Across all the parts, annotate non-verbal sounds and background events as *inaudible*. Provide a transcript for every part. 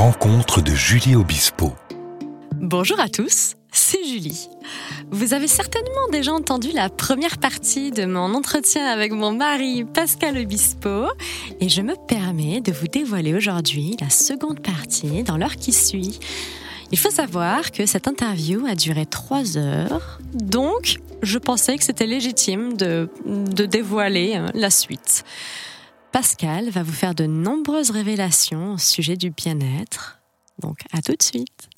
rencontres de Julie Obispo. Bonjour à tous, c'est Julie. Vous avez certainement déjà entendu la première partie de mon entretien avec mon mari Pascal Obispo et je me permets de vous dévoiler aujourd'hui la seconde partie dans l'heure qui suit. Il faut savoir que cette interview a duré trois heures, donc je pensais que c'était légitime de, de dévoiler hein, la suite. Pascal va vous faire de nombreuses révélations au sujet du bien-être. Donc à tout de suite.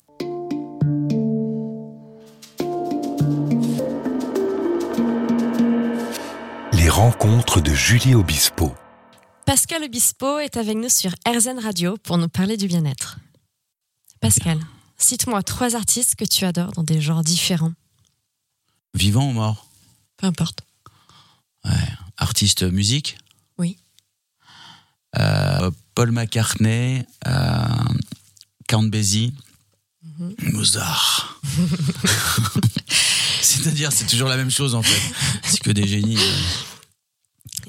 Les rencontres de Julie Obispo. Pascal Obispo est avec nous sur RZN Radio pour nous parler du bien-être. Pascal, cite-moi trois artistes que tu adores dans des genres différents. Vivant ou mort? Peu importe. Ouais. Artiste musique? Paul McCartney, euh, Count Basie, Mhm. Mozart. *laughs* C'est-à-dire, c'est toujours la même chose en fait. C'est que des génies, euh,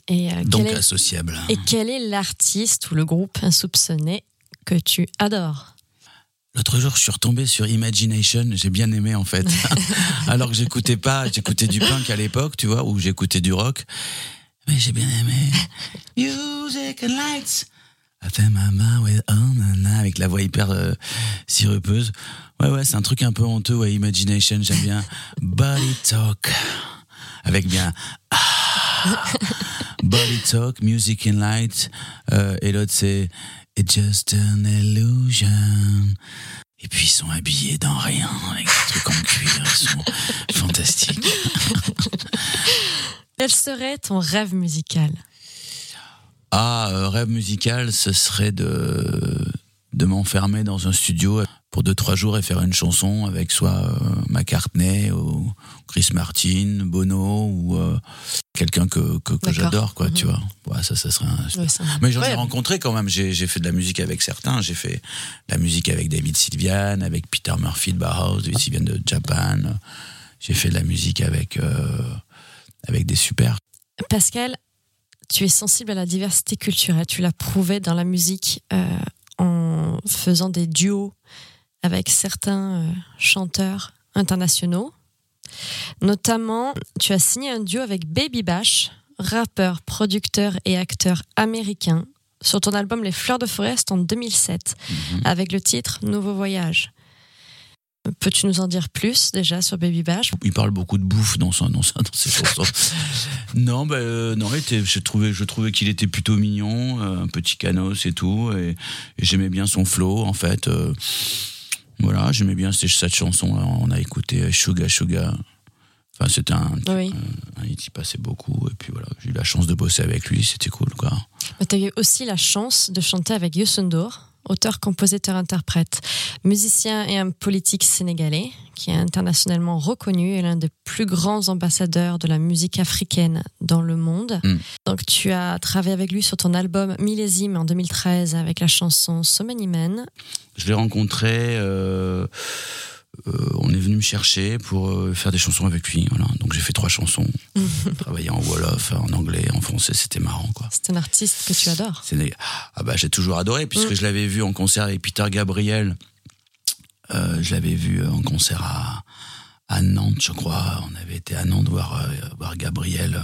Et, euh, donc est, associables. et quel est l'artiste ou le groupe insoupçonné que tu adores? L'autre jour, je suis retombé sur Imagination. J'ai bien aimé en fait. *laughs* Alors que j'écoutais pas, j'écoutais du punk à l'époque, tu vois, ou j'écoutais du rock. Mais j'ai bien aimé. *laughs* Music and lights. I feel my mind with oh, na, na, avec la voix hyper euh, sirupeuse. Ouais, ouais, c'est un truc un peu honteux, ouais, Imagination, j'aime bien. *laughs* Body Talk. Avec bien. ah. *laughs* Body Talk, Music and Light. Euh, et l'autre, c'est It's just an illusion. Et puis, ils sont habillés dans rien, avec des trucs en cuir. Ils sont fantastiques. Quel serait ton rêve musical? Ah, euh, rêve musical, ce serait de, de m'enfermer dans un studio pour deux, trois jours et faire une chanson avec soit euh, McCartney ou Chris Martin, Bono ou euh, quelqu'un que, que, que j'adore, quoi, tu Mhm. vois. Ouais, ça, ça serait un... Ouais, Mais j'en ai rencontré quand même. J'ai j'ai fait de la musique avec certains. J'ai fait de la musique avec David Sylvian, avec Peter Murphy de Bauhaus, David Sylvian de Japan. J'ai fait de la musique avec, euh, avec des super. Pascal, tu es sensible à la diversité culturelle. Tu l'as prouvé dans la musique euh, en faisant des duos avec certains euh, chanteurs internationaux. Notamment, tu as signé un duo avec Baby Bash, rappeur, producteur et acteur américain, sur ton album Les Fleurs de Forest en 2007, Mhm. avec le titre Nouveau Voyage. Peux-tu nous en dire plus déjà sur Baby Bash? Il parle beaucoup de bouffe dans, son, dans, ses chansons. *laughs* non, bah, euh, non était- je trouvais, je trouvais qu'il était plutôt mignon, euh, un petit canos et tout. Et, et j'aimais bien son flow, en fait. euh, voilà, j'aimais bien cette, cette chanson. là On a écouté Suga Suga. Enfin, c'était un, Oui. un hit qui passait beaucoup. Et puis voilà, j'ai eu la chance de bosser avec lui, c'était cool, quoi. Tu as eu aussi la chance de chanter avec Youssou N'Dour, auteur, compositeur, interprète, musicien et un politique sénégalais qui est internationalement reconnu et l'un des plus grands ambassadeurs de la musique africaine dans le monde. Mm. Donc tu as travaillé avec lui sur ton album Millésime en 2013 avec la chanson So Many Men. Je l'ai rencontré. euh, on est venu me chercher pour euh, faire des chansons avec lui. Voilà. Donc j'ai fait trois chansons. *laughs* Travaillé en wolof, en anglais, en français. C'était marrant, quoi. C'est un artiste que tu adores. Des- Ah bah j'ai toujours adoré puisque Mm. je l'avais vu en concert avec Peter Gabriel. Euh, je l'avais vu en concert à, à Nantes, je crois. On avait été à Nantes voir, euh, voir Gabriel euh,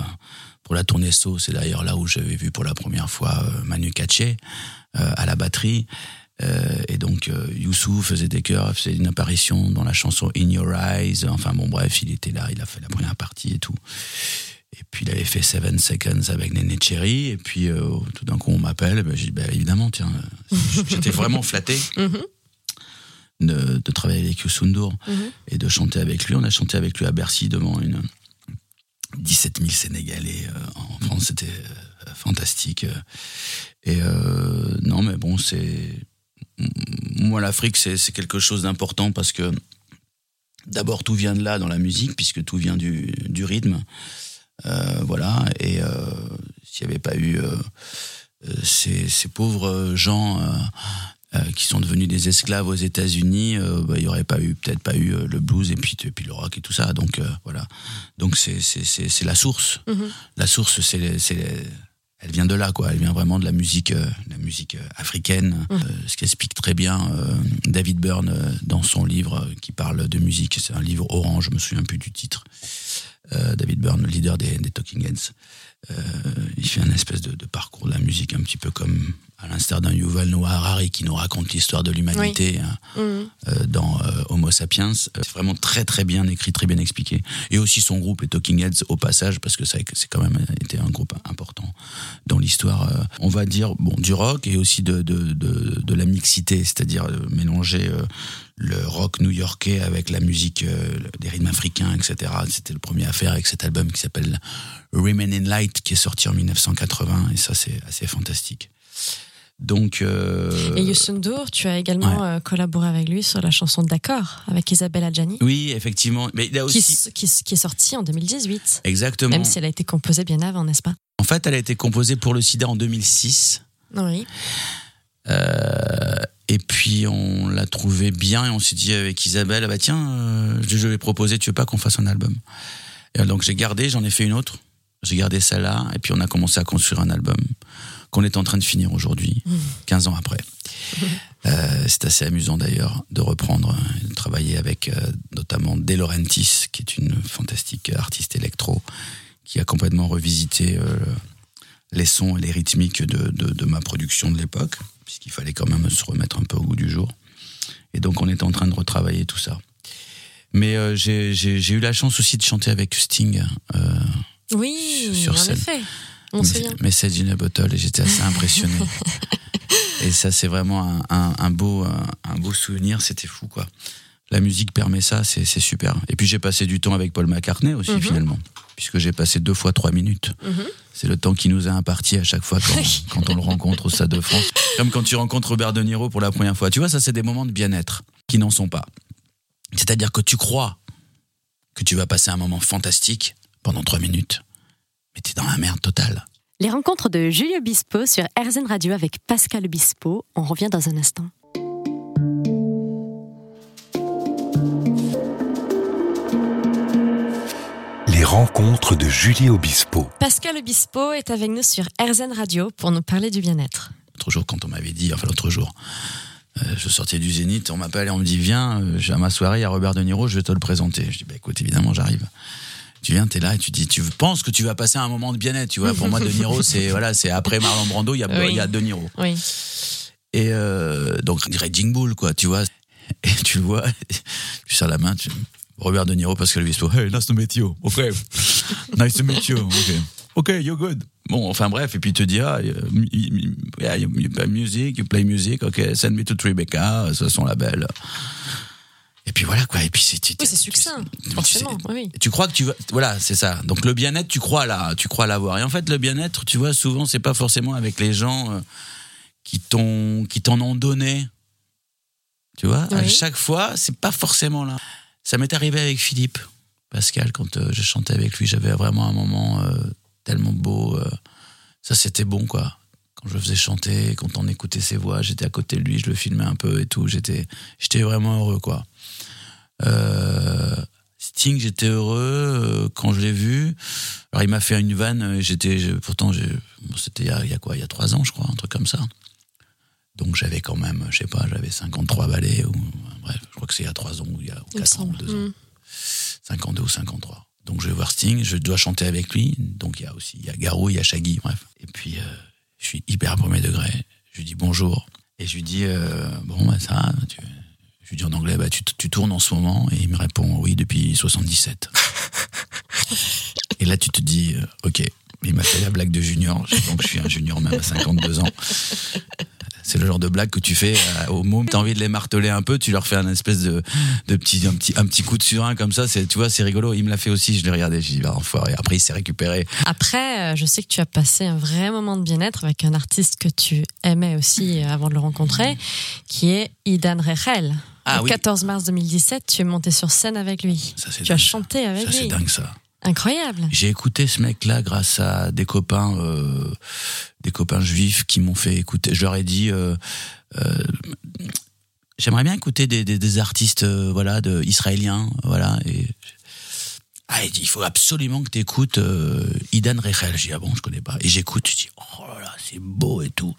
pour la tournée So. C'est d'ailleurs là où j'avais vu pour la première fois euh, Manu Katché euh, à la batterie. Euh, et donc euh, Youssou faisait des chœurs, faisait une apparition dans la chanson In Your Eyes. Enfin bon bref, il était là, il a fait la première partie et tout. Et puis il avait fait Seven Seconds avec Néné Cherry. Et puis euh, tout d'un coup on m'appelle. Ben, j'ai dit bah, évidemment, tiens, *laughs* j'étais vraiment flatté Mhm, de, de travailler avec Youssou N'Dour mhm. et de chanter avec lui. On a chanté avec lui à Bercy devant une 17 000 Sénégalais en France. C'était fantastique. Et euh, non, mais bon, c'est moi l'Afrique, c'est quelque chose d'important parce que d'abord tout vient de là dans la musique puisque tout vient du, du rythme. Euh, voilà. Et euh, s'il n'y avait pas eu euh, ces, ces pauvres gens qui sont devenus des esclaves aux États-Unis, bah, il n'y aurait pas eu peut-être pas eu le blues et puis, et puis le rock et tout ça. Donc voilà. Donc c'est la source. Mhm. La source, c'est les- c'est les- elle vient de là, quoi. Elle vient vraiment de la musique, euh, la musique euh, africaine. Mmh. Euh, ce qu'explique très bien euh, David Byrne dans son livre qui parle de musique. C'est un livre orange, je me souviens plus du titre. Euh, David Byrne, le leader des, des Talking Heads. Euh, il fait un espèce de, de parcours de la musique un petit peu comme à l'instar d'un Yuval Noah Harari qui nous raconte l'histoire de l'humanité hein, Mhm. euh, dans euh, Homo Sapiens. C'est vraiment très très bien écrit, très bien expliqué. Et aussi son groupe, les Talking Heads, au passage, parce que ça c'est quand même été un groupe important dans l'histoire, on va dire, bon, du rock et aussi de, de, de, de la mixité, c'est-à-dire mélanger le rock new-yorkais avec la musique euh, des rythmes africains, etc. C'était le premier à faire avec cet album qui s'appelle Remain in Light, qui est sorti en 1980, et ça c'est assez fantastique. Donc, euh, Et Youssou N'Dour, tu as également euh, collaboré avec lui sur la chanson D'accord avec Isabelle Adjani, oui, effectivement, mais il a aussi qui, qui est sortie en 2018. exactement. Même si elle a été composée bien avant, n'est-ce pas? En fait, elle a été composée pour le SIDA en 2006. Oui. Euh, et puis on l'a trouvé bien et on s'est dit avec Isabelle, ah bah tiens, euh, je, vais proposer, tu veux pas qu'on fasse un album? Et Donc j'ai gardé, j'en ai fait une autre. J'ai gardé celle-là et puis on a commencé à construire un album qu'on est en train de finir aujourd'hui, 15 ans après. *laughs* Euh, c'est assez amusant d'ailleurs de reprendre, euh, de travailler avec euh, notamment De Laurentiis, qui est une fantastique artiste électro, qui a complètement revisité les sons et les rythmiques de, de, de ma production de l'époque, puisqu'il fallait quand même se remettre un peu au goût du jour. Et donc on est en train de retravailler tout ça. Mais euh, j'ai eu la chance aussi de chanter avec Sting, euh, Oui, Sur en scène. effet. On. Message in a Bottle, et j'étais assez impressionné. *laughs* et ça, c'est vraiment un, un, un beau, un, un beau souvenir, c'était fou, quoi. La musique permet ça, c'est c'est super. Et puis j'ai passé du temps avec Paul McCartney aussi, Mhm. finalement, puisque j'ai passé deux fois trois minutes. Mhm. C'est le temps qui nous a imparti à chaque fois quand, *laughs* quand on le rencontre au Stade de France. Comme quand tu rencontres Robert De Niro pour la première fois. Tu vois, ça, c'est des moments de bien-être qui n'en sont pas. C'est-à-dire que tu crois que tu vas passer un moment fantastique pendant trois minutes, mais t'es dans la merde totale. Les rencontres de Julie Obispo sur RZN Radio avec Pascal Obispo. On revient dans un instant. Rencontres de Julie Obispo. Pascal Obispo est avec nous sur RZN Radio pour nous parler du bien-être. L'autre jour, quand on m'avait dit, enfin l'autre jour, euh, je sortais du Zénith, on m'appelle et on me dit Viens, euh, j'ai à ma soirée, il y a Robert De Niro, je vais te le présenter. Je dis Bah écoute, évidemment, j'arrive. Tu viens, t'es là et tu dis Tu penses que tu vas passer un moment de bien-être, tu vois. Pour moi, De Niro, *laughs* c'est voilà, c'est après Marlon Brando, il y a, Oui. il y a De Niro. Oui. Et euh, donc, Raging Bull, quoi, tu vois. Et tu le vois, *laughs* tu serres la main, tu... Robert De Niro, Pascal Obispo. Hey, nice to meet you. OK. *laughs* nice to meet you. OK. OK, you're good. Bon, enfin bref, et puis il te dit, ah, euh, yeah, you, play music, you play music, OK, send me to Tribeca, c'est son label. Et puis voilà, quoi. Et puis c'est. Oui, c'est succinct, tu- forcément. Oui. tu crois que tu vas voilà c'est ça donc le bien-être tu crois là tu crois l'avoir et en fait le bien-être tu vois souvent c'est pas forcément avec les gens euh, qui t'ont qui t'en ont donné tu vois à chaque fois c'est pas forcément là ça m'est arrivé avec Philippe Pascal quand euh, je chantais avec lui j'avais vraiment un moment euh, tellement beau euh, ça c'était bon quoi quand je faisais chanter quand on écoutait ses voix j'étais à côté de lui je le filmais un peu et tout j'étais j'étais vraiment heureux quoi euh, Sting, j'étais heureux quand je l'ai vu. Alors il m'a fait une vanne. J'étais, pourtant, j'ai- bon, c'était il y, a, il y a quoi, il y a trois ans, je crois, un truc comme ça. Donc j'avais quand même, je sais pas, j'avais 53 balais ou bref, je crois que c'est il y a trois ans ou il y a Il me quatre ans, ou semble. deux ans, Mm. 52 ou 53. Donc je vais voir Sting, je dois chanter avec lui. Donc il y a aussi, il y a Garou, il y a Shaggy, bref. Et puis euh, je suis hyper premier degré. Je lui dis bonjour et je lui dis euh, bon bah ça, va, tu, je lui dis en anglais bah tu, tu tournes en ce moment et il me répond oui depuis 77. *laughs* et là tu te dis euh, ok. Il m'a fait la blague de junior, donc je suis un junior même à 52 ans. C'est le genre de blague que tu fais euh, au moment où tu as envie de les marteler un peu, tu leur fais un espèce de, de petit, un, petit, un petit coup de surin comme ça, c'est, tu vois, c'est rigolo. Il me l'a fait aussi, je l'ai regardé, j'ai dit, bah, enfoiré. Après, il s'est récupéré. Après, euh, je sais que tu as passé un vrai moment de bien-être avec un artiste que tu aimais aussi euh, avant de le rencontrer, qui est Idan Rechel. Ah le oui. 14 mars 2017, tu es monté sur scène avec lui. Ça, Tu as chanté avec Ça, c'est lui. dingue, ça. Incroyable. J'ai écouté ce mec-là grâce à des copains, euh, des copains juifs qui m'ont fait écouter. Je leur ai dit, euh, euh, j'aimerais bien écouter des, artistes, voilà, de israéliens, voilà. Ah, il dit, il faut absolument que tu écoutes Idan Rechel. J'ai dit, ah bon, je connais pas. Et j'écoute, je dis, oh, c'est beau et tout.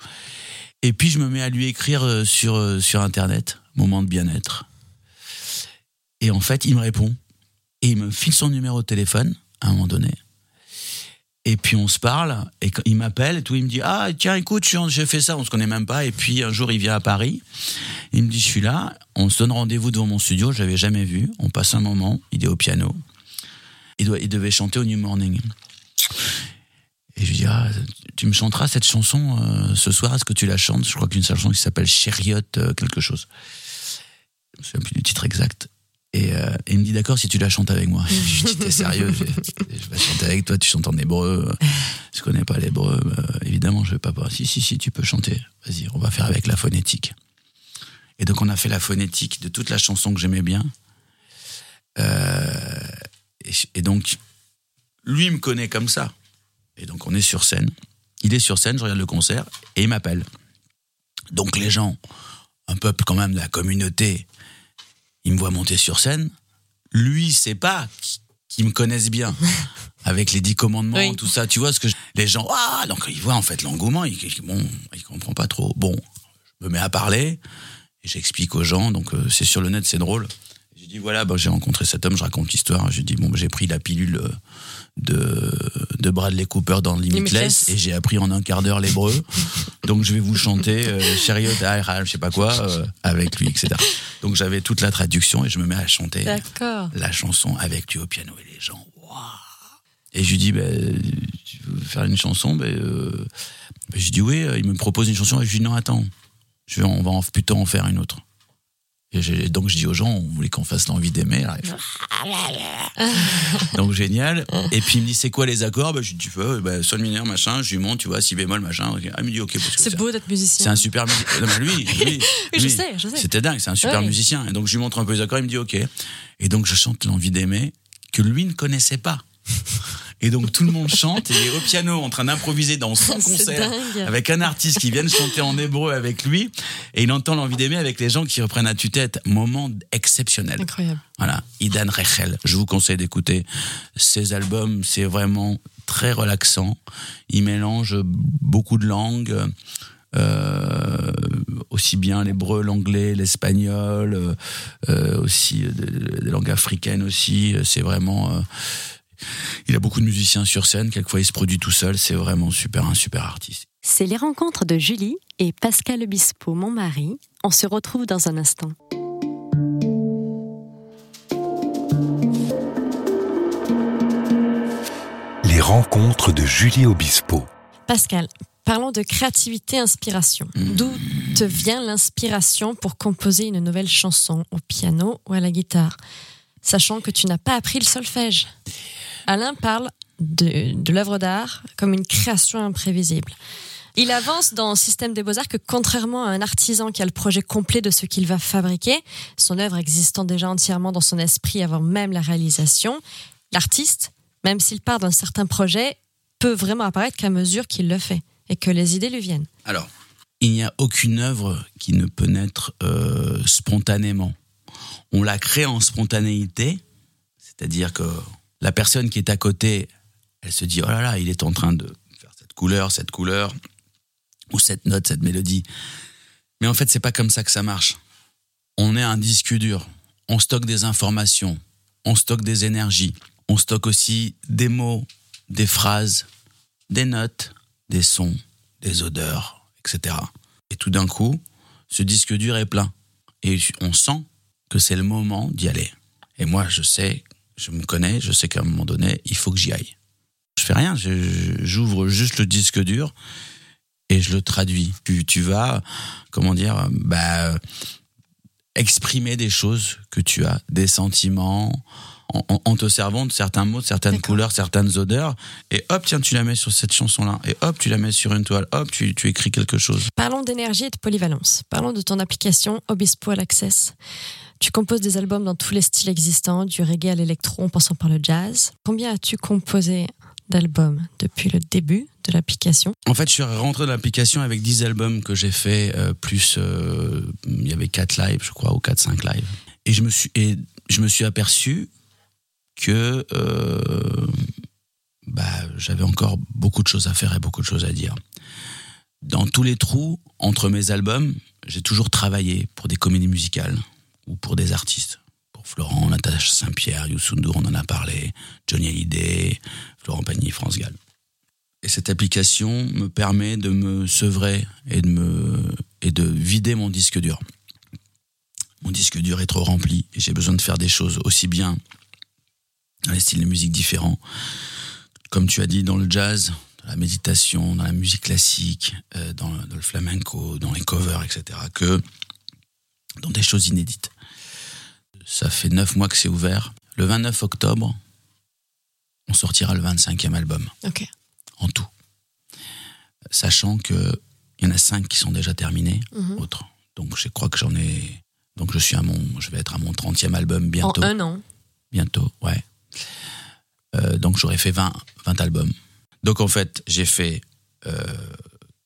Et puis je me mets à lui écrire sur, sur Internet, moment de bien-être. Et en fait, il me répond. Et il me file son numéro de téléphone à un moment donné. Et puis on se parle, et quand il m'appelle et tout, il me dit Ah, tiens, écoute, j'ai fait ça, on se connaît même pas. Et puis un jour, il vient à Paris, il me dit Je suis là, on se donne rendez-vous devant mon studio, je l'avais jamais vu. On passe un moment, il est au piano. Il, doit, il devait chanter au New Morning. Et je lui dis Ah, tu me chanteras cette chanson euh, ce soir, est-ce que tu la chantes Je crois qu'une chanson qui s'appelle Chariot, euh, quelque chose. Je me souviens plus du titre exact. Et, euh, et, il me dit d'accord si tu la chantes avec moi. *laughs* je dis t'es sérieux je, je, vais chanter avec toi. Tu chantes en hébreu. Je connais pas l'hébreu. Euh, évidemment, je vais pas. Si si si, tu peux chanter. Vas-y, on va faire avec la phonétique. Et donc on a fait la phonétique de toute la chanson que j'aimais bien. Euh, et, et, donc lui me connaît comme ça. Et donc on est sur scène. Il est sur scène, je regarde le concert et il m'appelle. Donc les gens, un peuple quand même de la communauté il me voit monter sur scène. Lui, c'est pas qu'ils me connaissent bien. *laughs* Avec les dix commandements, oui. tout ça, tu vois ce que je... les gens, ah, donc ils voient en fait l'engouement, ils, bon, ils comprennent pas trop. Bon, je me mets à parler, et j'explique aux gens, donc euh, c'est sur le net, c'est drôle. J'ai dit voilà, bah, j'ai rencontré cet homme, je raconte l'histoire. J'ai dit bon, bah, j'ai pris la pilule de, de Bradley Cooper dans Limitless, et j'ai appris en un quart d'heure l'hébreu. *laughs* donc je vais vous chanter euh, Chariot je sais pas quoi, euh, avec lui, etc. Donc j'avais toute la traduction et je me mets à chanter la chanson avec lui au piano et les gens, waouh Et je lui dis, bah, tu veux faire une chanson? Bah, euh... Je dis oui, il me propose une chanson et je lui dis non, attends, je vais, on va en, plutôt en faire une autre. Et donc je dis aux gens, on voulait qu'on fasse l'envie d'aimer. *laughs* donc génial. Et puis il me dit, c'est quoi les accords? Bah, Je lui dis, bah, sol mineur, machin. Je lui montre, tu vois, si bémol, machin. Ah, il me dit, ok. C'est beau d'être musicien. C'est un super musicien. lui, *laughs* lui, lui je sais, je sais. C'était dingue, c'est un super ouais. musicien. Et donc je lui montre un peu les accords, il me dit, ok. Et donc je chante l'envie d'aimer que lui ne connaissait pas. Et donc tout le monde chante et il est au piano en train d'improviser dans son *laughs* concert avec un artiste qui vient de chanter en hébreu avec lui et il entend l'envie d'aimer avec les gens qui reprennent à tue-tête. Moment exceptionnel. Incroyable. Voilà, Idan Rechel. Je vous conseille d'écouter ses albums. C'est vraiment très relaxant. Il mélange beaucoup de langues. Euh, aussi bien l'hébreu, l'anglais, l'espagnol, euh, aussi des langues africaines aussi. C'est vraiment euh, il a beaucoup de musiciens sur scène, quelquefois il se produit tout seul, c'est vraiment super, un super artiste. C'est les rencontres de Julie et Pascal Obispo, mon mari. On se retrouve dans un instant. Les rencontres de Julie Obispo. Pascal, parlons de créativité, inspiration. Mmh. D'où te vient l'inspiration pour composer une nouvelle chanson au piano ou à la guitare, sachant que tu n'as pas appris le solfège Alain parle de, l'œuvre d'art comme une création imprévisible. Il avance dans le système des beaux-arts que contrairement à un artisan qui a le projet complet de ce qu'il va fabriquer, son œuvre existant déjà entièrement dans son esprit avant même la réalisation, l'artiste, même s'il part d'un certain projet, peut vraiment apparaître qu'à mesure qu'il le fait et que les idées lui viennent. Alors, il n'y a aucune œuvre qui ne peut naître euh, spontanément. On la crée en spontanéité, c'est-à-dire que la personne qui est à côté, elle se dit, oh là là, il est en train de faire cette couleur, cette couleur, ou cette note, cette mélodie. Mais en fait, c'est pas comme ça que ça marche. On est un disque dur. On stocke des informations. On stocke des énergies. On stocke aussi des mots, des phrases, des notes, des sons, des odeurs, etc. Et tout d'un coup, ce disque dur est plein. Et on sent que c'est le moment d'y aller. Et moi, je sais je me connais, je sais qu'à un moment donné, il faut que j'y aille. Je fais rien, j'ouvre juste le disque dur et je le traduis. Tu, tu vas, comment dire, bah, exprimer des choses que tu as, des sentiments, en, en te servant de certains mots, de certaines couleurs, certaines odeurs, et hop, tiens, tu la mets sur cette chanson-là, et hop, tu la mets sur une toile, hop, tu, tu écris quelque chose. Parlons d'énergie et de polyvalence. Parlons de ton application Obispo Access. Tu composes des albums dans tous les styles existants, du reggae à l'électro en passant par le jazz. Combien as-tu composé d'albums depuis le début de l'application? En fait, je suis rentré dans l'application avec 10 albums que j'ai fait, euh, plus euh, il y avait 4 lives, je crois, ou 4-5 lives. Et je me suis, et je me suis aperçu que euh, bah, j'avais encore beaucoup de choses à faire et beaucoup de choses à dire. dans tous les trous entre mes albums, j'ai toujours travaillé pour des comédies musicales ou pour des artistes. Pour Florent, Natacha Saint-Pierre, Youssou N'Dour, on en a parlé, Johnny Hallyday, Florent Pagny, France Gall. Et cette application me permet de me sevrer et de me et de vider mon disque dur. Mon disque dur est trop rempli et j'ai besoin de faire des choses aussi bien dans les styles de musique différents, comme tu as dit dans le jazz, dans la méditation, dans la musique classique, euh, dans le flamenco, dans les covers, etc., que dans des choses inédites. Ça fait neuf mois que c'est ouvert. Le 29 octobre, on sortira le 25e album Ok. en tout. Sachant que il y en a cinq qui sont déjà terminés, Mhm. autres. Donc je crois que j'en ai. Donc je suis à mon, je vais être à mon 30e album bientôt. En un an. Bientôt, ouais. Euh, donc j'aurais fait 20, 20 albums. Donc en fait, j'ai fait euh,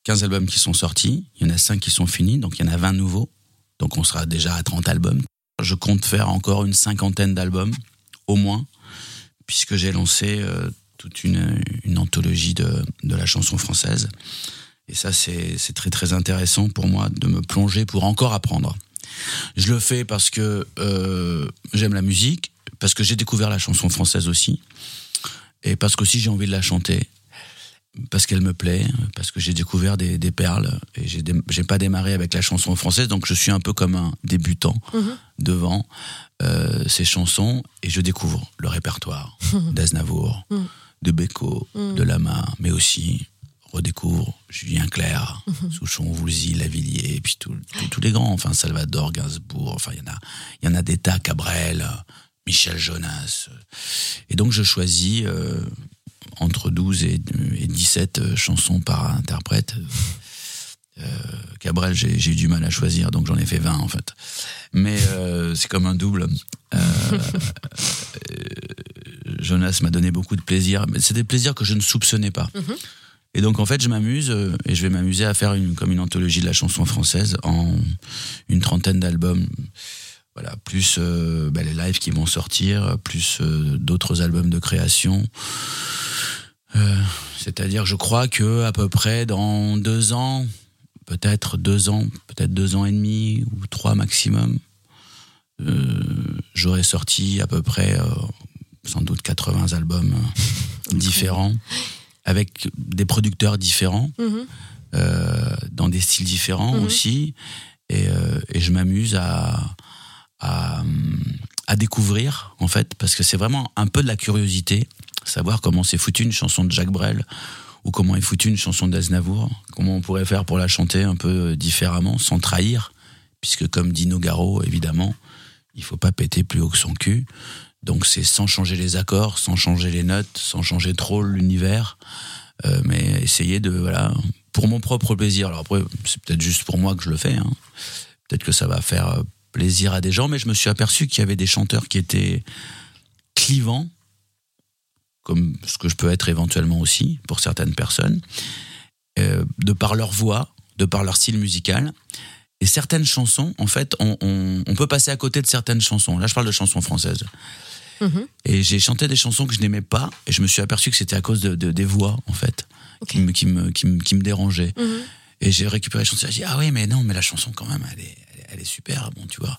15 albums qui sont sortis, il y en a 5 qui sont finis, donc il y en a 20 nouveaux. Donc on sera déjà à 30 albums. Je compte faire encore une cinquantaine d'albums, au moins, puisque j'ai lancé euh, toute une, une anthologie de, de la chanson française. Et ça, c'est très très intéressant pour moi de me plonger pour encore apprendre. Je le fais parce que euh, j'aime la musique, parce que j'ai découvert la chanson française aussi, et parce qu'aussi j'ai envie de la chanter, parce qu'elle me plaît, parce que j'ai découvert des, des perles, et j'ai dé- pas démarré avec la chanson française, donc je suis un peu comme un débutant Mhm. devant euh, ces chansons, et je découvre le répertoire *laughs* d'Aznavour, Mhm. de Beko, Mhm. de Lama, mais aussi redécouvre Julien Clerc, *laughs* Souchon, Woolsey, Lavillier, et puis tous les grands, enfin Salvador, Gainsbourg, enfin il y en a, il y en a des tas, Cabrel, Michel Jonas. Et donc je choisis euh, entre 12 et, et 17 euh, chansons par interprète. Euh, Cabrel, j'ai eu du mal à choisir, donc j'en ai fait 20 en fait. Mais euh, c'est comme un double. Euh, Jonas m'a donné beaucoup de plaisir, mais c'est des plaisirs que je ne soupçonnais pas. Mhm. Et donc en fait, je m'amuse et je vais m'amuser à faire une comme une anthologie de la chanson française en une trentaine d'albums. Voilà, plus euh, bah, les lives qui vont sortir, plus euh, d'autres albums de création. Euh, C'est-à-dire, je crois que à peu près dans deux ans, peut-être deux ans, peut-être deux ans et demi ou trois maximum, j'aurai sorti à peu près sans doute 80 albums *laughs* différents avec des producteurs différents Mhm. dans des styles différents Mhm. aussi et, et je m'amuse à, à découvrir en fait parce que c'est vraiment un peu de la curiosité savoir comment c'est foutu une chanson de Jacques Brel ou comment est foutue une chanson d'Aznavour comment on pourrait faire pour la chanter un peu différemment sans trahir puisque comme dit Nogaro évidemment il faut pas péter plus haut que son cul donc c'est sans changer les accords sans changer les notes sans changer trop l'univers euh, mais essayer de voilà pour mon propre plaisir alors après c'est peut-être juste pour moi que je le fais hein. peut-être que ça va faire euh, plaisir à des gens mais je me suis aperçu qu'il y avait des chanteurs qui étaient clivants comme ce que je peux être éventuellement aussi pour certaines personnes euh, de par leur voix de par leur style musical. Et certaines chansons en fait on, on, on peut passer à côté de certaines chansons. Là je parle de chansons françaises. Mhm. et j'ai chanté des chansons que je n'aimais pas et je me suis aperçu que c'était à cause de, de- des voix en fait qui, me, qui, me, qui, me, qui me dérangeaient. Mhm. et j'ai récupéré la chanson j'ai dit ah oui mais non mais la chanson quand même elle est, elle est, super bon tu vois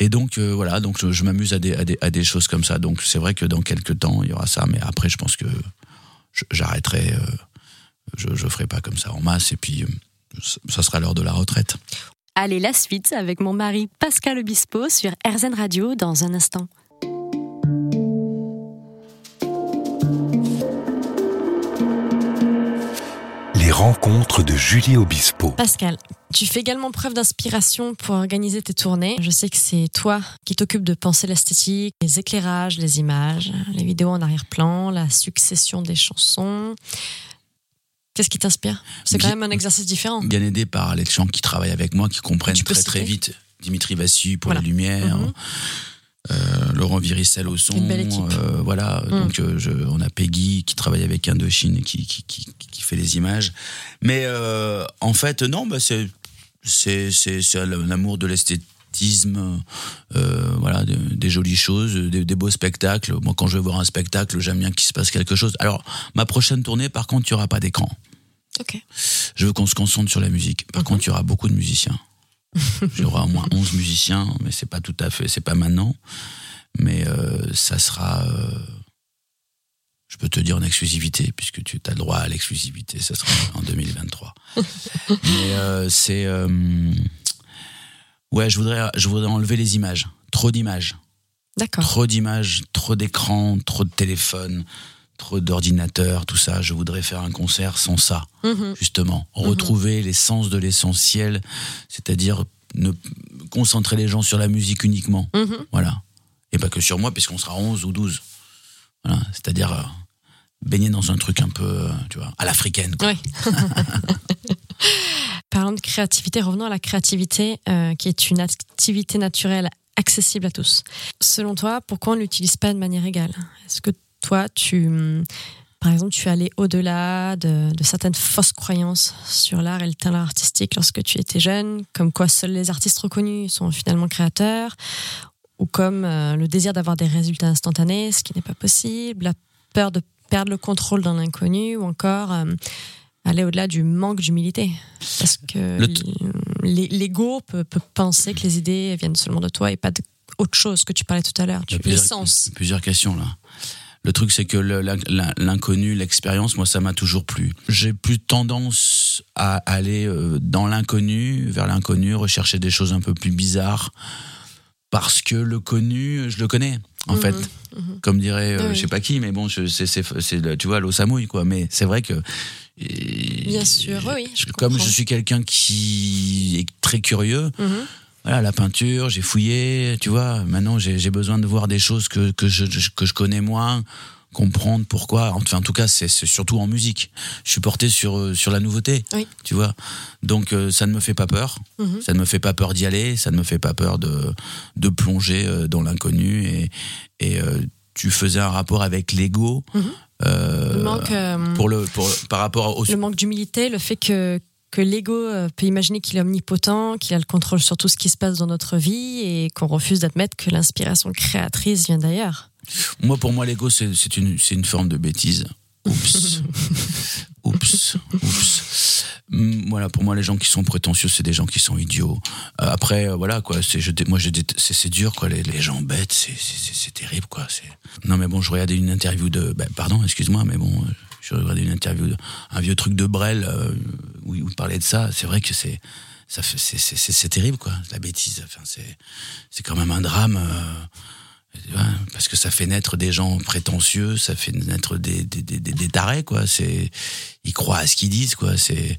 et donc euh, voilà donc je, je m'amuse à des, à, des, à des choses comme ça donc c'est vrai que dans quelques temps il y aura ça mais après je pense que j'arrêterai euh, je, je ferai pas comme ça en masse et puis euh, ça- ça sera l'heure de la retraite Allez, la suite avec mon mari Pascal Obispo sur RZN Radio dans un instant. Les rencontres de Julie Obispo. Pascal, tu fais également preuve d'inspiration pour organiser tes tournées. Je sais que c'est toi qui t'occupes de penser l'esthétique, les éclairages, les images, les vidéos en arrière-plan, la succession des chansons. Qu'est-ce qui t'inspire? C'est quand même un exercice différent. bien aidé par les gens qui travaillent avec moi, qui comprennent très très vite. Dimitri Vassu pour Voilà. les lumières, Mhm. euh, Laurent Viricel au son. Une belle équipe. euh, voilà, Mhm. donc euh, je, on a Peggy qui travaille avec Indochine qui, qui, qui, qui fait les images. Mais en fait, non, bah, c'est c'est l'amour de l'esthétisme, euh, voilà, de- des jolies choses, des, des beaux spectacles. Moi, quand je vais voir un spectacle, j'aime bien qu'il se passe quelque chose. Alors, ma prochaine tournée, par contre, il y aura pas d'écran. Ok. Je veux qu'on se concentre sur la musique. Par contre, il y aura beaucoup de musiciens. *laughs* Il y aura au moins 11 musiciens, mais c'est pas tout à fait, c'est pas maintenant. Mais euh, ça sera, euh, peux te dire en exclusivité, puisque tu as le droit à l'exclusivité, ça sera en 2023. *laughs* mais euh, c'est, euh, ouais, je voudrais, je voudrais enlever les images, trop d'images. D'accord. Trop d'images, trop d'écrans, trop de téléphones, trop d'ordinateurs, tout ça. Je voudrais faire un concert sans ça, Mhm. justement. Retrouver l'essence de l'essentiel, c'est-à-dire ne concentrer les gens sur la musique uniquement. Mhm. Voilà. Et pas que sur moi, puisqu'on sera 11 ou 12. Voilà. C'est-à-dire euh, baigner dans un truc un peu, tu vois, à l'africaine. Oui. *laughs* Parlons de créativité, revenons à la créativité, euh, qui est une activité naturelle accessible à tous. Selon toi, pourquoi on ne l'utilise pas de manière égale? Est-ce que toi, tu, par exemple, tu es allé au-delà de, de certaines fausses croyances sur l'art et le talent artistique lorsque tu étais jeune, comme quoi seuls les artistes reconnus sont finalement créateurs, ou comme euh, le désir d'avoir des résultats instantanés, ce qui n'est pas possible, la peur de perdre le contrôle dans l'inconnu, ou encore euh, aller au-delà du manque d'humilité. Parce que l'ego peut, peut penser que les idées viennent seulement de toi et pas d'autre chose que tu parlais tout à l'heure. Tu- plusieurs, L'essence. plusieurs questions là. Le truc, c'est que l'inconnu, l'expérience, moi, ça m'a toujours plu. J'ai plus tendance à aller euh, dans l'inconnu, vers l'inconnu, rechercher des choses un peu plus bizarres, parce que le connu, je le connais, en fait. mhm. Comme dirait, euh, Oui. je sais pas qui, mais bon, c'est, c'est, c'est le- tu vois, l'eau samouille, quoi. Mais c'est vrai que. et- Bien sûr, oui, oui, je Comme comprends. je suis quelqu'un qui est très curieux, Mhm. voilà, la peinture, j'ai fouillé, tu vois. Maintenant, j'ai j'ai besoin de voir des choses que, que, je- que je connais moins, comprendre pourquoi. Enfin, en tout cas, c'est surtout en musique. Je suis porté sur, euh, sur la nouveauté, Oui. tu vois. Donc, euh, ça ne me fait pas peur. Mhm. Ça ne me fait pas peur d'y aller. Ça ne me fait pas peur de, de plonger euh, dans l'inconnu. Et, et euh, tu faisais un rapport avec l'ego. Mhm. euh, Le manque, pour le, pour, par rapport au. le manque d'humilité, le fait que, que l'ego peut imaginer qu'il est omnipotent, qu'il a le contrôle sur tout ce qui se passe dans notre vie et qu'on refuse d'admettre que l'inspiration créatrice vient d'ailleurs. Moi, pour moi, l'ego, c'est une, forme de bêtise. Oups. *laughs* oups. Oups. Hum, Voilà, pour moi, les gens qui sont prétentieux, c'est des gens qui sont idiots. Euh, après, euh, voilà, quoi, je, moi, c'est, dur, quoi, les, les gens bêtes, c'est, terrible, quoi. Non, mais bon, je regardais une interview de, ben, pardon, excuse-moi, mais bon, euh, je regardais une interview, de, un vieux truc de Brel, euh, où, il parlait de ça. C'est vrai que c'est, ça c'est, terrible, quoi, la bêtise. Enfin, c'est quand même un drame. Parce que ça fait naître des gens prétentieux, ça fait naître des, des, des, des- tarés, quoi. C'est, ils croient à ce qu'ils disent, quoi. C'est,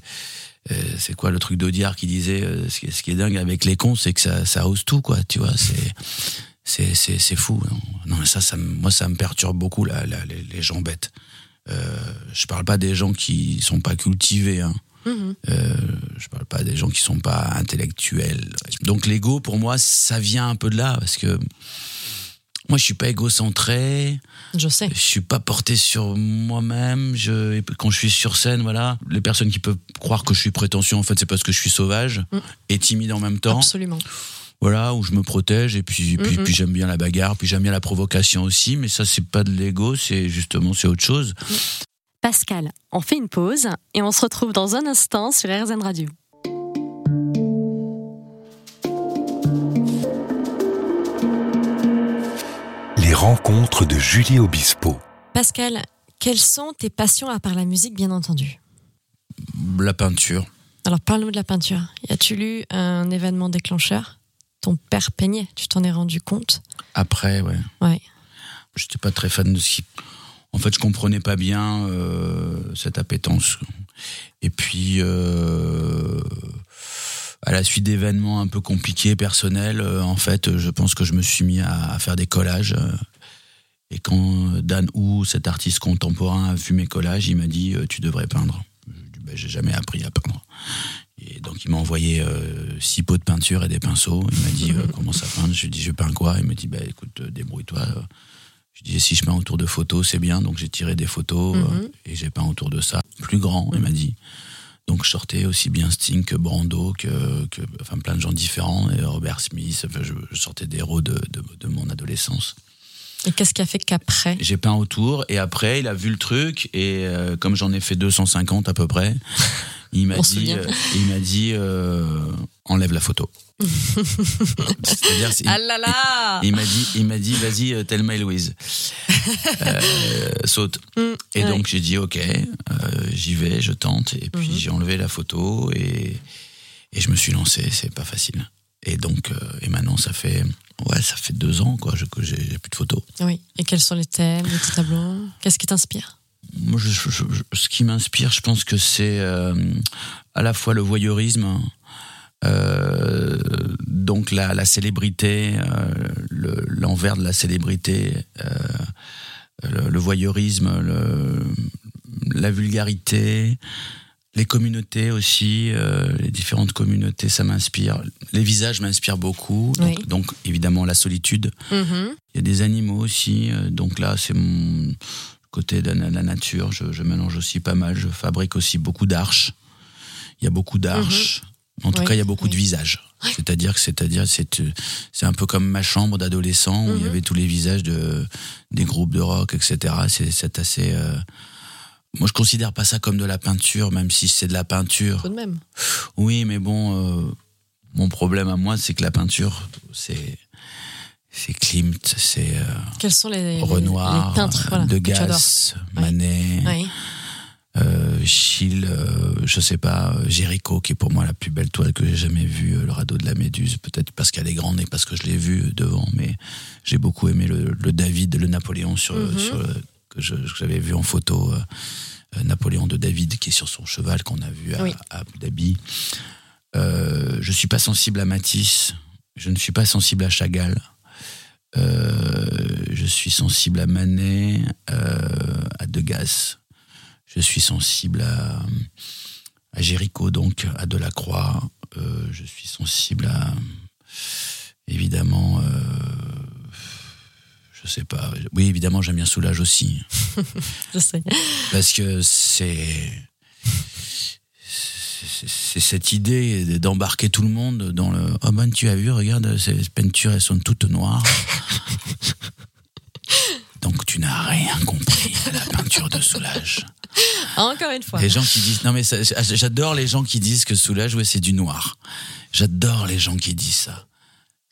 euh, c'est quoi le truc d'Audiard qui disait, euh, ce, qui est, ce qui est dingue avec les cons, c'est que ça, ça ose tout, quoi. Tu vois, c'est, c'est, c'est, c'est fou. Non, non mais ça, ça, moi, ça me perturbe beaucoup, là, là, les, les gens bêtes. Euh, je parle pas des gens qui sont pas cultivés, hein. Euh, je parle pas des gens qui sont pas intellectuels. Donc l'ego, pour moi, ça vient un peu de là, parce que moi, je suis pas égocentré, Je sais. je suis pas porté sur moi-même. Je, quand je suis sur scène, voilà, les personnes qui peuvent croire que je suis prétentieux, en fait, c'est parce que je suis sauvage Mm. et timide en même temps. Absolument. Voilà, où je me protège et puis, puis, puis j'aime bien la bagarre, puis j'aime bien la provocation aussi. Mais ça, c'est pas de l'ego, c'est justement c'est autre chose. Pascal, on fait une pause et on se retrouve dans un instant sur RZN Radio. Rencontres de Julie Obispo. Pascal, quelles sont tes passions à part la musique, bien entendu? La peinture. Alors parle-nous de la peinture. Y a-tu lu un événement déclencheur? Ton père peignait, tu t'en es rendu compte? Après, ouais. Ouais. J'étais pas très fan de ce qui. En fait, je comprenais pas bien euh, cette appétence. Et puis, euh, à la suite d'événements un peu compliqués, personnels, euh, en fait, je pense que je me suis mis à, à faire des collages. Euh, et quand Dan Hu, cet artiste contemporain, a vu mes collages, il m'a dit euh, Tu devrais peindre. Je Ben, J'ai jamais appris à peindre. Et donc, il m'a envoyé euh, six pots de peinture et des pinceaux. Il m'a dit euh, *laughs* Comment ça peindre Je lui ai dit Je peins quoi? Il m'a dit ben, Écoute, euh, débrouille-toi. Je disais si je peins autour de photos, c'est bien. Donc j'ai tiré des photos Mhm. euh, et j'ai peint autour de ça. Plus grand, il m'a dit. Donc je sortais aussi bien Sting que Brando, que, que enfin plein de gens différents, et Robert Smith. Enfin, je, je sortais des héros de, de, de mon adolescence. Et qu'est-ce qui a fait qu'après? J'ai peint autour et après il a vu le truc et euh, comme j'en ai fait 250 à peu près, *laughs* Il m'a dit, euh, il m'a dit, euh, enlève la photo. C'est-à-dire, c'est- Ah là là il m'a dit, il m'a dit, vas-y, euh, tell my Louise, *laughs* Euh, saute. Mm, Et ouais. donc j'ai dit, ok, euh, j'y vais, je tente. Et puis Mhm. j'ai enlevé la photo et et je me suis lancé. C'est pas facile. Et donc, euh, et maintenant ça fait, ouais, ça fait deux ans quoi, que j'ai plus de photos. Oui. Et quels sont les thèmes, les petits tableaux? Qu'est-ce qui t'inspire? Moi, je- je- je- ce qui m'inspire, je pense que c'est euh, à la fois le voyeurisme, euh, donc la, la célébrité, euh, le- l'envers de la célébrité, le, le voyeurisme, le- la vulgarité, les communautés aussi, euh, les différentes communautés, ça m'inspire. Les visages m'inspirent beaucoup, donc, Oui. donc évidemment la solitude. Mhm. Il y a des animaux aussi, euh, donc là c'est mon côté de la, nature. Je, je mélange aussi pas mal. Je fabrique aussi beaucoup d'arches. Il y a beaucoup d'arches. En tout Oui, cas, il y a beaucoup oui. de visages. C'est-à-dire que c'est-à-dire c'est c'est un peu comme ma chambre d'adolescent où il y Mhm. avait tous les visages de des groupes de rock, etc. C'est c'est assez. euh, Moi, je considère pas ça comme de la peinture, même si c'est de la peinture. Tout de même. Oui, mais bon, euh, mon problème à moi, c'est que la peinture, c'est c'est Klimt, c'est euh, Quels sont les, les- Renoir, les peintres voilà, Degas. Manet, Oui. euh, Schill, euh, je sais pas, euh, Géricault, qui est pour moi la plus belle toile que j'ai jamais vue, euh, le radeau de la Méduse, peut-être parce qu'elle est grande et parce que je l'ai vue euh, devant, mais j'ai beaucoup aimé le, le David, le Napoléon sur, Mhm. sur le- que j'avais vu en photo, euh, euh, Napoléon de David qui est sur son cheval qu'on a vu à, Oui. à Abu Dhabi. Euh, je suis pas sensible à Matisse, je ne suis pas sensible à Chagall. Euh, je suis sensible à Manet, à Degas. Je suis sensible à, à Géricault, donc à Delacroix. Je suis sensible à, évidemment, je sais pas. Oui, évidemment, j'aime bien Soulage aussi. *laughs* Je sais. Parce que c'est. c'est- cette idée d'embarquer tout le monde dans le. Oh ben, tu as vu, regarde, ces peintures, elles sont toutes noires. *laughs* Donc, tu n'as rien compris à la peinture de Soulage. Encore une fois. Les gens qui disent. Non, mais j'adore les gens qui disent que Soulage, ouais, c'est du noir. J'adore les gens qui disent ça.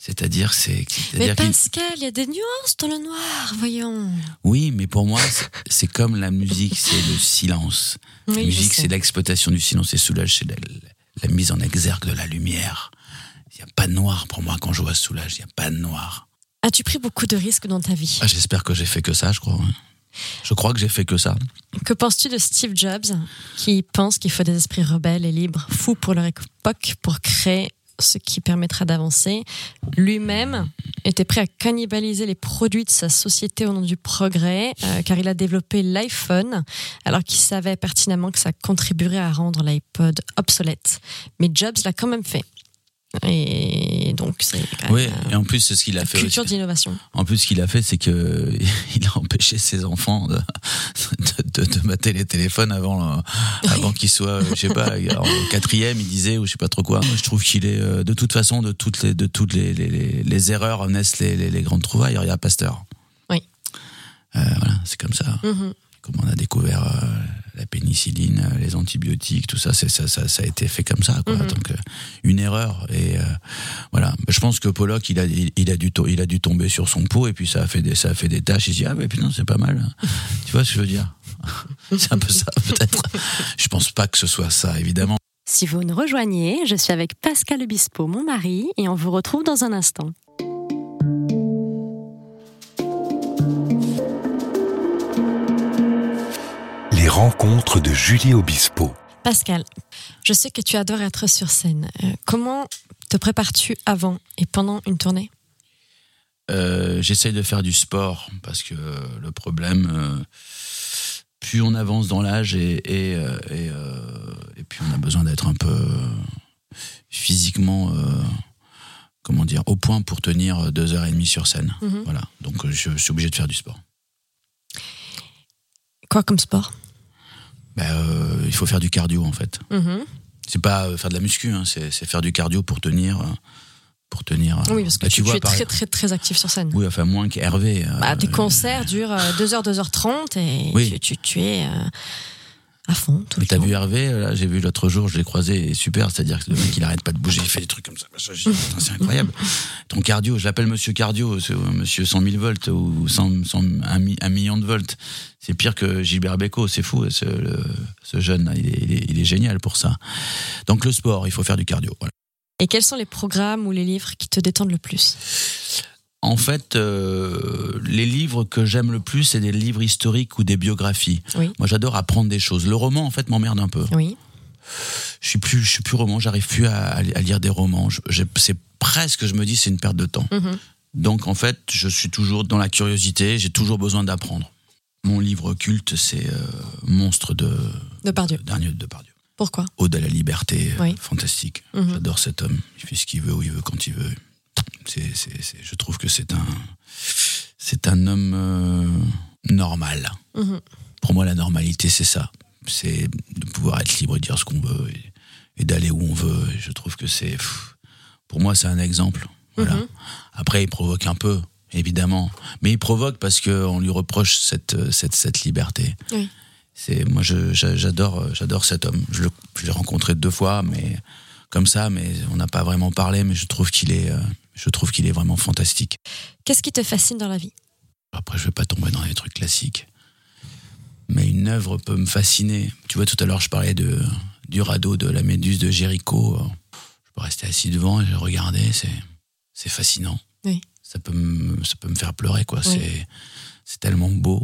C'est-à-dire, c'est. Mais Pascal, il y a des nuances dans le noir, voyons. Oui, mais pour moi, c'est- comme la musique, c'est le silence. Oui, la musique, c'est l'exploitation du silence et Soulage, c'est la, la mise en exergue de la lumière. Il n'y a pas de noir pour moi quand je vois Soulage, il n'y a pas de noir. As-tu pris beaucoup de risques dans ta vie? Ah, J'espère que j'ai fait que ça, je crois. Je crois que j'ai fait que ça. Que penses-tu de Steve Jobs, qui pense qu'il faut des esprits rebelles et libres, fous pour leur époque, pour créer ce qui permettra d'avancer Lui-même était prêt à cannibaliser les produits de sa société au nom du progrès, euh, car il a développé l'iPhone, alors qu'il savait pertinemment que ça contribuerait à rendre l'iPod obsolète. Mais Jobs l'a quand même fait. Et donc, c'est Oui, euh, et en plus, ce qu'il a fait. culture d'innovation. En plus, ce qu'il a fait, c'est que *laughs* il a empêché ses enfants de, de, *laughs* de, de mater les téléphones avant, euh, avant qu'ils soient, euh, je sais pas, *laughs* en quatrième, il disait, ou je sais pas trop quoi. Je trouve qu'il est, euh, de toute façon, de toutes les, de toutes les, les, les, les erreurs naissent les, les, grandes trouvailles. Il y a Pasteur. Oui. Euh, voilà, c'est comme ça. Mhm. Comme on a découvert euh, la pénicilline, les antibiotiques, tout ça, c'est ça, ça, ça a été fait comme ça, quoi. Donc euh, une erreur et euh, voilà. Je pense que Pollock, il a, il, il a dû, il a dû tomber sur son pot et puis ça a fait des, ça a fait des tâches. Il se dit ah mais putain c'est pas mal. *laughs* tu vois ce que je veux dire? *laughs* C'est un peu ça peut-être. Je pense pas que ce soit ça évidemment. Si vous nous rejoignez, je suis avec Pascal Obispo, mon mari, et on vous retrouve dans un instant. Les rencontres de Julie Obispo. Pascal, je sais que tu adores être sur scène. Euh, comment te prépares-tu avant et pendant une tournée? Euh, J'essaye de faire du sport parce que euh, le problème, euh, plus on avance dans l'âge et, et, euh, et, euh, et puis on a besoin d'être un peu physiquement, euh, comment dire, au point pour tenir deux heures et demie sur scène. Mhm. Voilà, donc euh, je, suis obligé de faire du sport. Quoi comme sport? Ben, euh, il faut faire du cardio en fait. Mhm. C'est pas euh, faire de la muscu, hein, c'est faire du cardio pour tenir, euh, pour tenir. Oui, parce que bah, tu, tu es très, très, très actif sur scène. Oui, enfin moins qu'Hervé. Bah, tes concerts durent 2h, 2h30 et Oui. tu, es à fond. Tout Mais t'as vu Hervé, là, j'ai vu l'autre jour, je l'ai croisé, et super, c'est-à-dire que le mec, il arrête pas de bouger, il fait des trucs comme ça. C'est incroyable. Ton cardio, je l'appelle monsieur cardio, euh, monsieur 100 000 volts ou 100, 100 un, mi- un million de volts. C'est pire que Gilbert Bécaud, c'est fou, ce, le- ce jeune, là, il est, il, est, il est génial pour ça. Donc le sport, il faut faire du cardio. voilà. Et quels sont les programmes ou les livres qui te détendent le plus? En fait, euh, les livres que j'aime le plus, c'est des livres historiques ou des biographies. Oui. Moi, j'adore apprendre des choses. Le roman, en fait, m'emmerde un peu. Oui. je suis plus je suis plus roman j'arrive plus à, à lire des romans c'est presque je me dis c'est une perte de temps Mhm. donc en fait je suis toujours dans la curiosité j'ai toujours besoin d'apprendre mon livre culte c'est euh, Monstre de Depardieu. d'Arnaud Depardieu Pourquoi? Ode à la liberté euh, fantastique Mhm. j'adore cet homme il fait ce qu'il veut où il veut quand il veut c'est c'est c'est- je trouve que c'est un c'est un homme euh, normal Mhm. pour moi, la normalité, c'est ça. C'est de pouvoir être libre et dire ce qu'on veut et, et d'aller où on veut. Et je trouve que c'est. pff, Pour moi, c'est un exemple. Voilà. Mhm. Après, il provoque un peu, évidemment. Mais il provoque parce qu'on lui reproche cette, euh, cette, cette liberté. Oui. C'est, moi, je- j'adore, euh, j'adore cet homme. Je, le- je l'ai rencontré deux fois, mais comme ça, mais on n'a pas vraiment parlé. Mais je trouve qu'il est, euh, je trouve qu'il est vraiment fantastique. Qu'est-ce qui te fascine dans la vie? Après, je vais pas tomber dans les trucs classiques. Mais une œuvre peut me fasciner. Tu vois, tout à l'heure, je parlais de, du radeau de la Méduse de Jéricho. Je peux rester assis devant et le regarder. C'est, fascinant. Oui. Ça peut me, ça peut me faire pleurer, quoi. Oui. C'est, c'est tellement beau.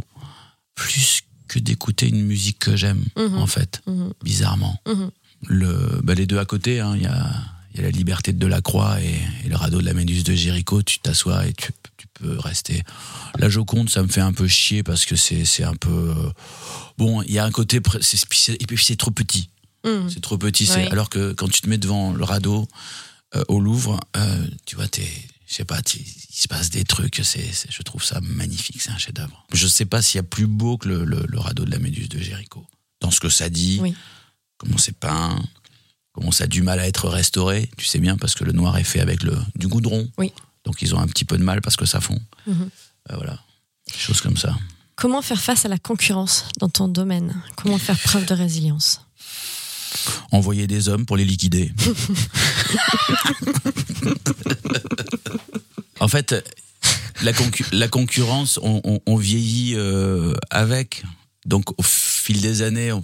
Plus que d'écouter une musique que j'aime, Mhm. en fait. Mhm. Bizarrement. Mhm. Le, bah, les deux à côté, hein, il y a, il y a la liberté de Delacroix et, et le radeau de la Méduse de Jéricho. Tu t'assois et tu, tu peux rester. La Joconde, ça me fait un peu chier parce que c'est, c'est un peu. euh, bon, il y a un côté. et puis c'est trop petit. Mhm. C'est trop petit. Oui. Alors que quand tu te mets devant le radeau euh, au Louvre, euh, tu vois, t'es. Je sais pas, il se passe des trucs, c'est, c'est- je trouve ça magnifique, c'est un chef-d'œuvre. Je sais pas s'il y a plus beau que le, le- le radeau de la Méduse de Jéricho. Dans ce que ça dit, Oui. comment c'est peint, comment ça a du mal à être restauré, tu sais bien, parce que le noir est fait avec le, du goudron. Oui. Donc ils ont un petit peu de mal parce que ça fond. Mhm. Euh, voilà, des choses comme ça. Comment faire face à la concurrence dans ton domaine? Comment faire preuve de résilience? Envoyer des hommes pour les liquider. *laughs* en fait, la, concu- la concurrence, on, on- on vieillit euh, avec. Donc, au fil des années, on,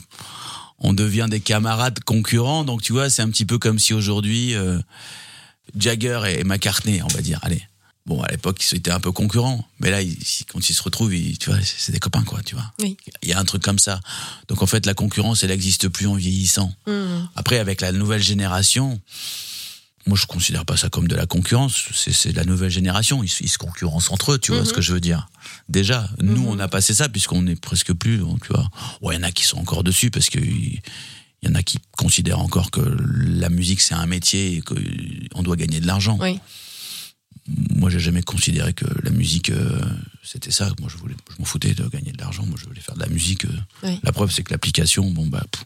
on devient des camarades concurrents. Donc, tu vois, c'est un petit peu comme si aujourd'hui, euh, Jagger et McCartney, on va dire, allez. Bon, à l'époque, ils étaient un peu concurrents. Mais là, ils- quand ils se retrouvent, ils- tu vois, c'est des copains, quoi, tu vois. Oui. Il y a un truc comme ça. Donc, en fait, la concurrence, elle n'existe plus en vieillissant. Mhm. Après, avec la nouvelle génération, moi je considère pas ça comme de la concurrence. C'est la nouvelle génération. Ils, se- ils se concurrencent entre eux, tu vois Mhm. ce que je veux dire. Déjà, nous on a passé ça puisqu'on est presque plus, tu vois. Ouais, il y en a qui sont encore dessus parce que il y en a qui considèrent encore que la musique c'est un métier et qu'on doit gagner de l'argent. Oui. Moi, j'ai jamais considéré que la musique euh, c'était ça. Moi, je voulais, je m'en foutais de gagner de l'argent. Moi, je voulais faire de la musique. euh. Oui. La preuve, c'est que l'application, bon bah, pff,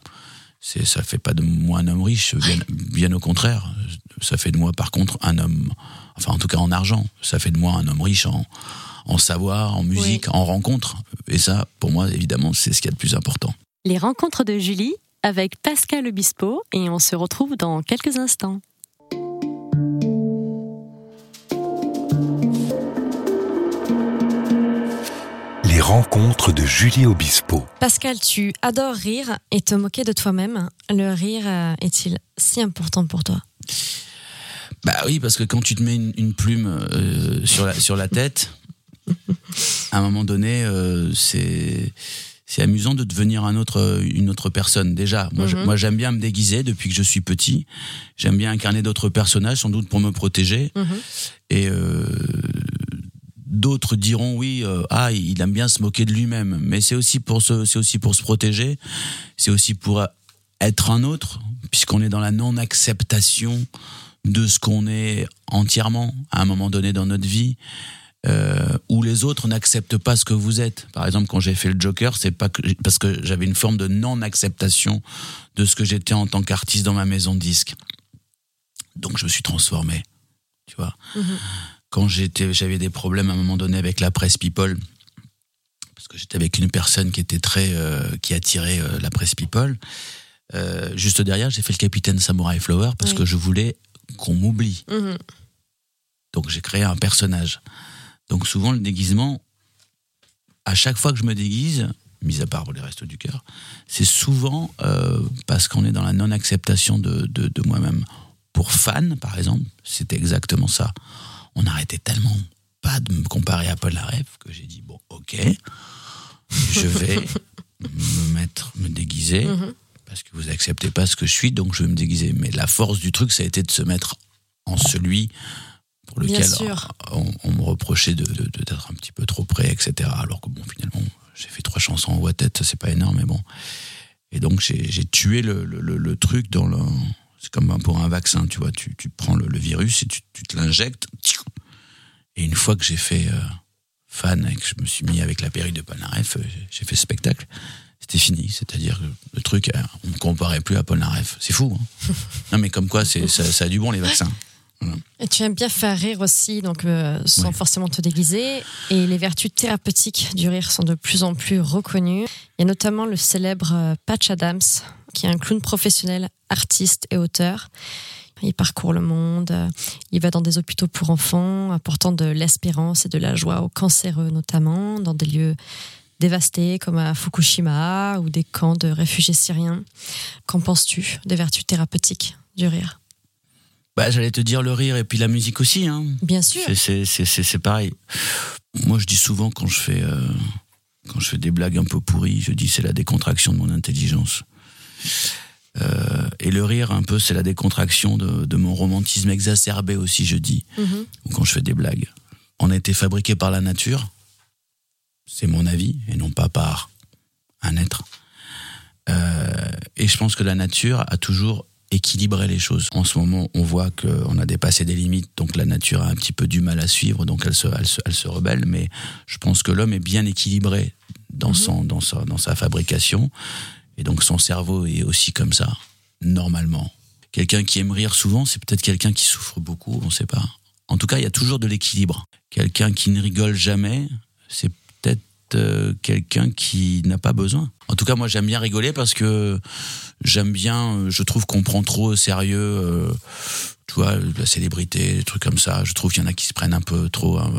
c'est ça fait pas de moi un homme riche. Bien, bien au contraire, ça fait de moi, par contre, un homme. Enfin, en tout cas, en argent, ça fait de moi un homme riche en en savoir, en musique, en rencontres. Et ça, pour moi, évidemment, c'est ce qu'il y a de plus important. Les rencontres de Julie avec Pascal Obispo et on se retrouve dans quelques instants. Rencontres de Julie Obispo. Pascal, tu adores rire et te moquer de toi-même. Le rire euh, est-il si important pour toi? Bah oui, parce que quand tu te mets une, une plume euh, sur, la, sur la tête, *laughs* à un moment donné, euh, c'est c'est amusant de devenir un autre, une autre personne. Déjà, moi, je- Mhm. moi j'aime bien me déguiser depuis que je suis petit. J'aime bien incarner d'autres personnages, sans doute pour me protéger. Mhm. Et euh, d'autres diront oui, euh, ah, il aime bien se moquer de lui-même. Mais c'est aussi pour se, c'est aussi pour se protéger. C'est aussi pour être un autre, puisqu'on est dans la non-acceptation de ce qu'on est entièrement à un moment donné dans notre vie. Euh, où les autres n'acceptent pas ce que vous êtes. Par exemple, quand j'ai fait le Joker, c'est pas parce que j'avais une forme de non-acceptation de ce que j'étais en tant qu'artiste dans ma maison de disques. Donc je me suis transformé, tu vois. Mhm. Quand j'étais, j'avais des problèmes à un moment donné avec la presse People, parce que j'étais avec une personne qui était très, euh, qui attirait euh, la presse people. Euh, juste derrière, j'ai fait le capitaine Samurai Flower parce Oui. que je voulais qu'on m'oublie. Mhm. Donc j'ai créé un personnage. Donc souvent le déguisement, à chaque fois que je me déguise, mis à part pour les restes du cœur, c'est souvent euh, parce qu'on est dans la non-acceptation de, de, de moi-même. Pour fan, par exemple, c'était exactement ça. On arrêtait tellement pas de me comparer à Paul Laref que j'ai dit bon, ok, je vais me mettre, me déguiser Mhm. parce que vous acceptez pas ce que je suis, donc je vais me déguiser. Mais la force du truc, ça a été de se mettre en celui pour lequel on, on me reprochait de, de- de- d'être un petit peu trop près, etc. Alors que bon, finalement, j'ai fait trois chansons en voix tête, c'est pas énorme, mais bon. Et donc j'ai, j'ai tué le, le- le- le truc dans le. C'est comme pour un vaccin, tu vois. Tu, tu prends le, le virus et tu, tu te l'injectes. Et une fois que j'ai fait euh, fan et que je me suis mis avec la perruque de Polnareff, euh, j'ai fait spectacle. C'était fini, c'est-à-dire que le truc, euh, on ne comparait plus à Polnareff. C'est fou. Hein *laughs* non, mais comme quoi, c'est, ça, ça a du bon les vaccins. Et tu aimes bien faire rire aussi, donc euh, sans Ouais. forcément te déguiser. Et les vertus thérapeutiques du rire sont de plus en plus reconnues. Il y a notamment le célèbre Patch Adams, qui est un clown professionnel, artiste et auteur. Il parcourt le monde, il va dans des hôpitaux pour enfants, apportant de l'espérance et de la joie aux cancéreux notamment, dans des lieux dévastés comme à Fukushima ou des camps de réfugiés syriens. Qu'en penses-tu des vertus thérapeutiques du rire? Bah, j'allais te dire le rire et puis la musique aussi. Hein. Bien sûr. C'est, c'est, c'est, c'est, c'est pareil. Moi, je dis souvent quand je fais euh, quand je fais des blagues un peu pourries, je dis c'est la décontraction de mon intelligence. Euh, et le rire, un peu, c'est la décontraction de, de mon romantisme exacerbé aussi, je dis, Mhm. ou quand je fais des blagues. On a été fabriqué par la nature, c'est mon avis, et non pas par un être. Euh, et je pense que la nature a toujours équilibré les choses. En ce moment, on voit qu'on a dépassé des limites, donc la nature a un petit peu du mal à suivre, donc elle se, elle se, elle se rebelle, mais je pense que l'homme est bien équilibré dans, son, dans, sa, dans sa fabrication, et donc son cerveau est aussi comme ça, normalement. Quelqu'un qui aime rire souvent, c'est peut-être quelqu'un qui souffre beaucoup, on ne sait pas. En tout cas, il y a toujours de l'équilibre. Quelqu'un qui ne rigole jamais, c'est peut-être euh, quelqu'un qui n'a pas besoin. En tout cas, moi, j'aime bien rigoler parce que j'aime bien, euh, je trouve qu'on prend trop au sérieux, euh, tu vois, la célébrité, des trucs comme ça. Je trouve qu'il y en a qui se prennent un peu trop, un,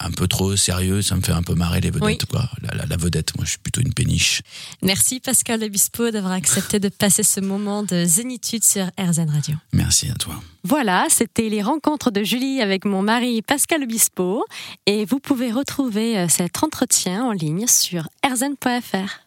un peu trop sérieux. Ça me fait un peu marrer les vedettes, Oui. quoi. La, la- la vedette, moi, je suis plutôt une péniche. Merci Pascal Obispo d'avoir accepté de passer ce moment de zénitude sur RZN Radio. Merci à toi. Voilà, c'était les rencontres de Julie avec mon mari Pascal Obispo et vous pouvez retrouver euh, cet entretien en ligne sur rzn.fr.